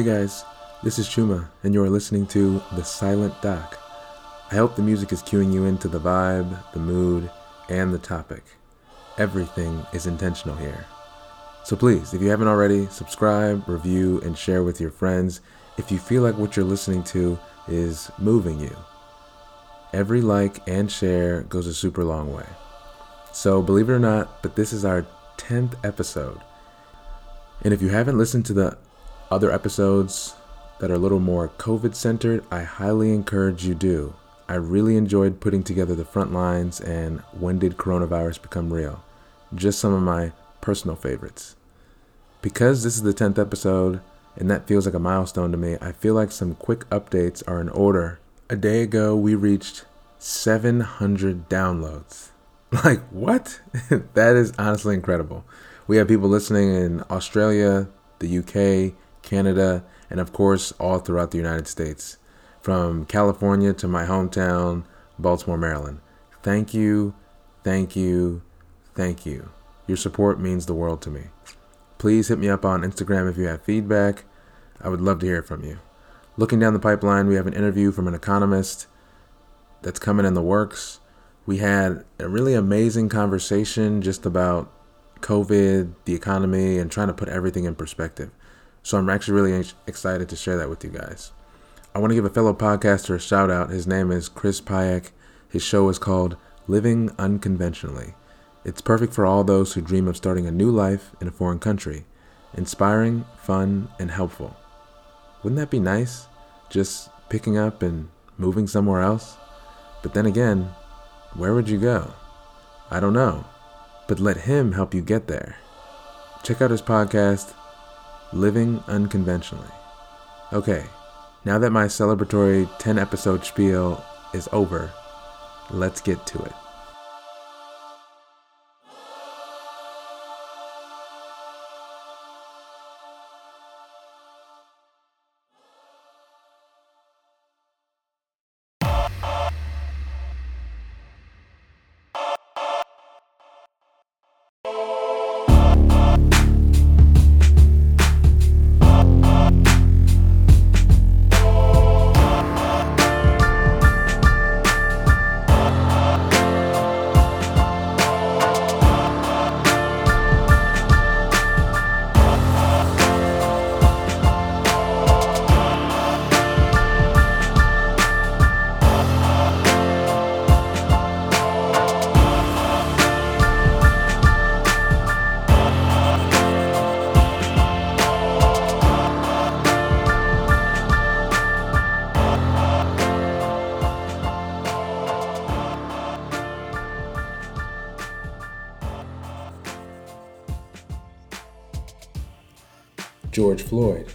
Hey guys, this is Chuma, and you are listening to The Silent Doc. I hope the music is cueing you into the vibe, the mood, and the topic. Everything is intentional here. So please, if you haven't already, subscribe, review, and share with your friends if you feel like what you're listening to is moving you. Every like and share goes a super long way. So, believe it or not, but this is our 10th episode. And if you haven't listened to the other episodes that are a little more COVID centered, I highly encourage you do. I really enjoyed putting together the front lines and when did coronavirus become real? Just some of my personal favorites. Because this is the 10th episode, and that feels like a milestone to me, I feel like some quick updates are in order. A day ago, we reached 700 downloads. Like, what? that is honestly incredible. We have people listening in Australia, the UK, Canada, and of course, all throughout the United States, from California to my hometown, Baltimore, Maryland. Thank you, thank you, thank you. Your support means the world to me. Please hit me up on Instagram if you have feedback. I would love to hear from you. Looking down the pipeline, we have an interview from an economist that's coming in the works. We had a really amazing conversation just about COVID, the economy, and trying to put everything in perspective. So I'm actually really excited to share that with you guys. I want to give a fellow podcaster a shout out. His name is Chris Payek. His show is called Living Unconventionally. It's perfect for all those who dream of starting a new life in a foreign country. Inspiring, fun, and helpful. Wouldn't that be nice? Just picking up and moving somewhere else? But then again, where would you go? I don't know. But let him help you get there. Check out his podcast, Living Unconventionally. Okay, now that my celebratory 10 episode spiel is over, let's get to it. George Floyd,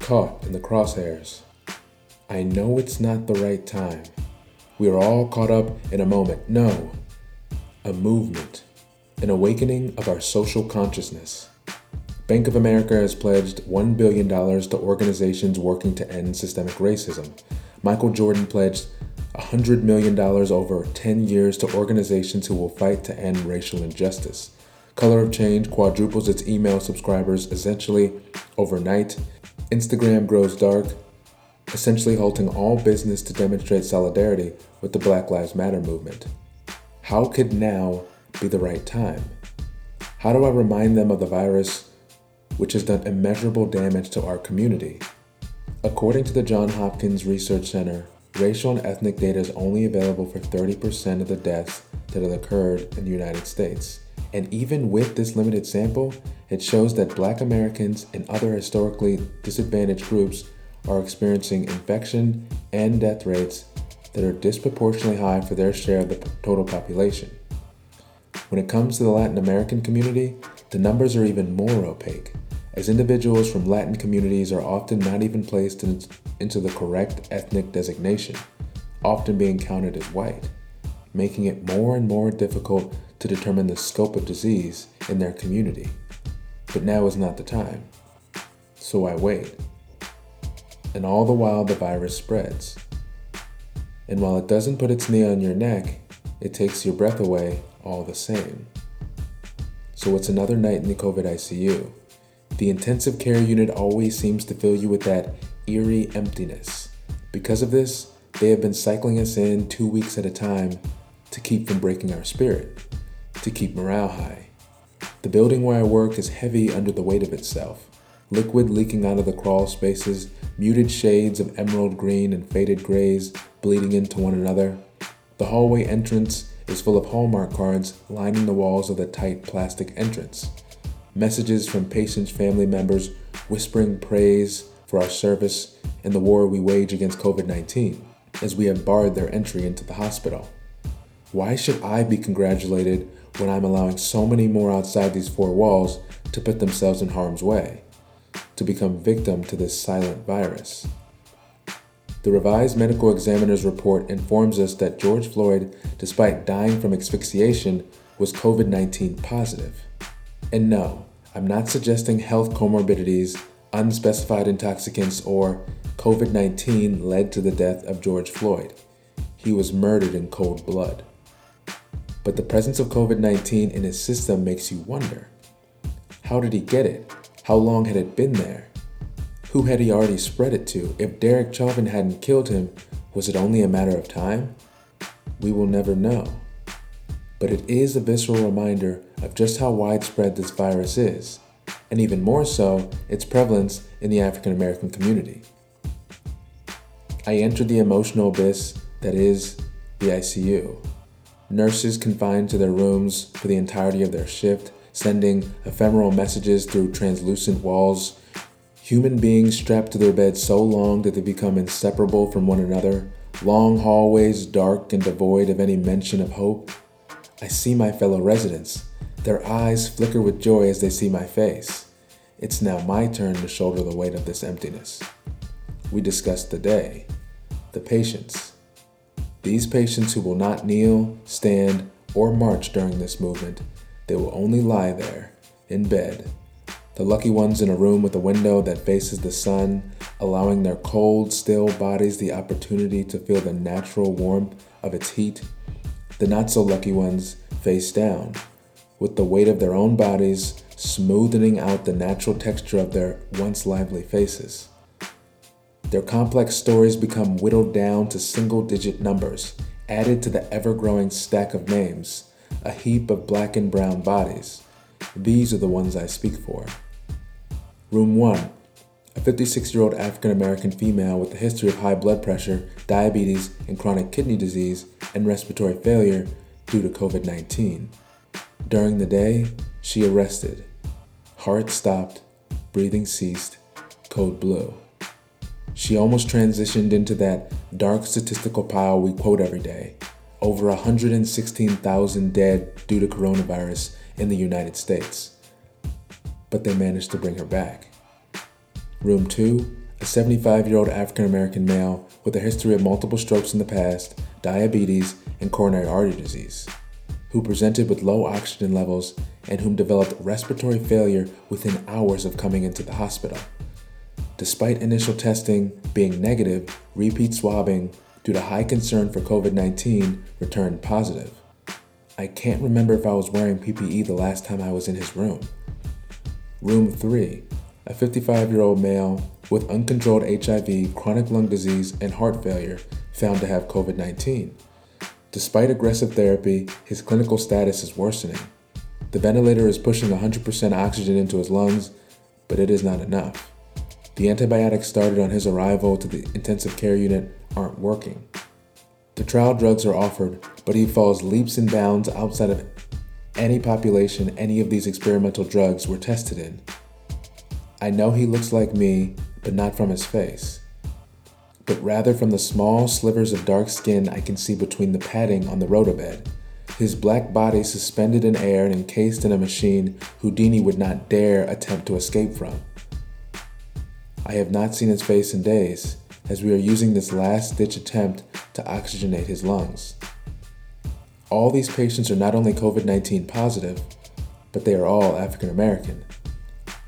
caught in the crosshairs. I know it's not the right time. We are all caught up in a moment. No, a movement, an awakening of our social consciousness. Bank of America has pledged $1 billion to organizations working to end systemic racism. Michael Jordan pledged $100 million over 10 years to organizations who will fight to end racial injustice. Color of Change quadruples its email subscribers essentially overnight. Instagram grows dark, essentially halting all business to demonstrate solidarity with the Black Lives Matter movement. How could now be the right time? How do I remind them of the virus which has done immeasurable damage to our community? According to the Johns Hopkins Research Center, racial and ethnic data is only available for 30% of the deaths that have occurred in the United States. And even with this limited sample, it shows that black Americans and other historically disadvantaged groups are experiencing infection and death rates that are disproportionately high for their share of the total population. When it comes to the Latin American community, the numbers are even more opaque, as individuals from Latin communities are often not even placed in, into the correct ethnic designation, often being counted as white, making it more and more difficult to determine the scope of disease in their community. But now is not the time. So I wait. And all the while, the virus spreads. And while it doesn't put its knee on your neck, it takes your breath away all the same. So it's another night in the COVID ICU. the intensive care unit always seems to fill you with that eerie emptiness. Because of this, they have been cycling us in two weeks at a time to keep from breaking our spirit, to keep morale high. The building where I work is heavy under the weight of itself, liquid leaking out of the crawl spaces, muted shades of emerald green and faded grays bleeding into one another. The hallway entrance is full of Hallmark cards lining the walls of the tight plastic entrance. Messages from patients' family members whispering praise for our service and the war we wage against COVID 19 as we have barred their entry into the hospital. Why should I be congratulated when I'm allowing so many more outside these four walls to put themselves in harm's way, to become victim to this silent virus? The revised medical examiner's report informs us that George Floyd, despite dying from asphyxiation, was COVID 19 positive. And no, I'm not suggesting health comorbidities, unspecified intoxicants, or COVID 19 led to the death of George Floyd. He was murdered in cold blood. But the presence of COVID 19 in his system makes you wonder how did he get it? How long had it been there? Who had he already spread it to? If Derek Chauvin hadn't killed him, was it only a matter of time? We will never know. But it is a visceral reminder of just how widespread this virus is, and even more so, its prevalence in the African American community. I entered the emotional abyss that is the ICU. Nurses confined to their rooms for the entirety of their shift, sending ephemeral messages through translucent walls Human beings strapped to their beds so long that they become inseparable from one another, long hallways dark and devoid of any mention of hope. I see my fellow residents. Their eyes flicker with joy as they see my face. It's now my turn to shoulder the weight of this emptiness. We discuss the day, the patients. These patients who will not kneel, stand, or march during this movement, they will only lie there, in bed, the lucky ones in a room with a window that faces the sun, allowing their cold, still bodies the opportunity to feel the natural warmth of its heat. The not so lucky ones face down, with the weight of their own bodies smoothing out the natural texture of their once lively faces. Their complex stories become whittled down to single digit numbers, added to the ever growing stack of names, a heap of black and brown bodies. These are the ones I speak for. Room 1 A 56 year old African American female with a history of high blood pressure, diabetes, and chronic kidney disease and respiratory failure due to COVID 19. During the day, she arrested. Heart stopped, breathing ceased, code blue. She almost transitioned into that dark statistical pile we quote every day over 116,000 dead due to coronavirus in the United States but they managed to bring her back. Room 2 a 75 year old African American male with a history of multiple strokes in the past, diabetes, and coronary artery disease, who presented with low oxygen levels and whom developed respiratory failure within hours of coming into the hospital. Despite initial testing being negative, repeat swabbing, due to high concern for COVID 19, returned positive. I can't remember if I was wearing PPE the last time I was in his room. Room 3 A 55 year old male with uncontrolled HIV, chronic lung disease, and heart failure found to have COVID 19. Despite aggressive therapy, his clinical status is worsening. The ventilator is pushing 100% oxygen into his lungs, but it is not enough. The antibiotics started on his arrival to the intensive care unit aren't working. The trial drugs are offered, but he falls leaps and bounds outside of any population any of these experimental drugs were tested in. I know he looks like me, but not from his face, but rather from the small slivers of dark skin I can see between the padding on the rotobed. His black body suspended in air and encased in a machine Houdini would not dare attempt to escape from. I have not seen his face in days, as we are using this last ditch attempt to oxygenate his lungs. All these patients are not only COVID 19 positive, but they are all African American.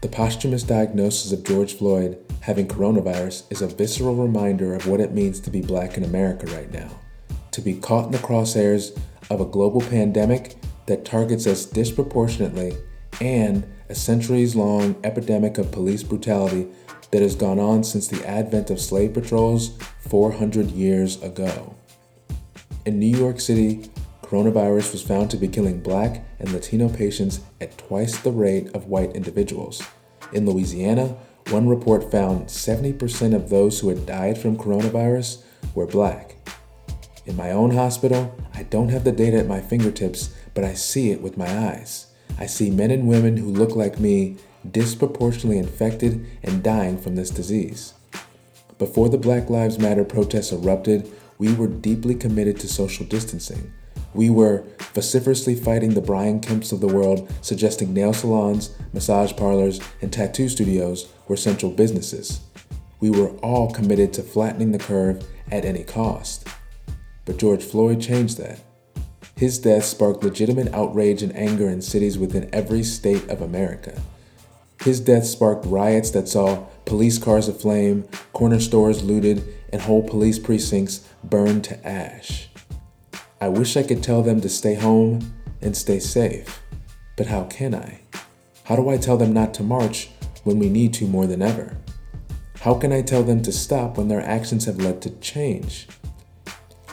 The posthumous diagnosis of George Floyd having coronavirus is a visceral reminder of what it means to be black in America right now. To be caught in the crosshairs of a global pandemic that targets us disproportionately and a centuries long epidemic of police brutality that has gone on since the advent of slave patrols 400 years ago. In New York City, coronavirus was found to be killing black and Latino patients at twice the rate of white individuals. In Louisiana, one report found 70% of those who had died from coronavirus were black. In my own hospital, I don't have the data at my fingertips, but I see it with my eyes. I see men and women who look like me disproportionately infected and dying from this disease. Before the Black Lives Matter protests erupted, we were deeply committed to social distancing. We were vociferously fighting the Brian Kemps of the world, suggesting nail salons, massage parlors, and tattoo studios were central businesses. We were all committed to flattening the curve at any cost. But George Floyd changed that. His death sparked legitimate outrage and anger in cities within every state of America. His death sparked riots that saw police cars aflame, corner stores looted, and whole police precincts burned to ash. I wish I could tell them to stay home and stay safe, but how can I? How do I tell them not to march when we need to more than ever? How can I tell them to stop when their actions have led to change?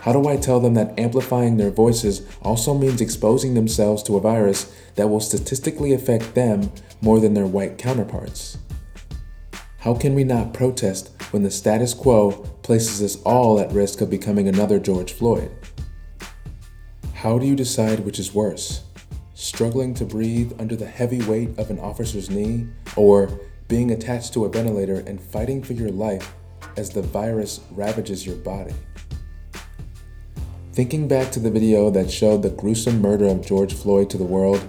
How do I tell them that amplifying their voices also means exposing themselves to a virus that will statistically affect them more than their white counterparts? How can we not protest when the status quo places us all at risk of becoming another George Floyd? How do you decide which is worse? Struggling to breathe under the heavy weight of an officer's knee, or being attached to a ventilator and fighting for your life as the virus ravages your body? Thinking back to the video that showed the gruesome murder of George Floyd to the world,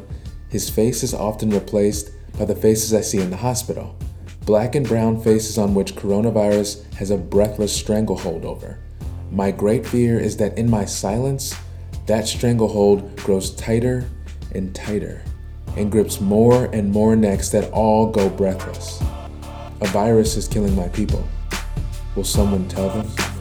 his face is often replaced by the faces I see in the hospital black and brown faces on which coronavirus has a breathless stranglehold over. My great fear is that in my silence, that stranglehold grows tighter and tighter and grips more and more necks that all go breathless. A virus is killing my people. Will someone tell them?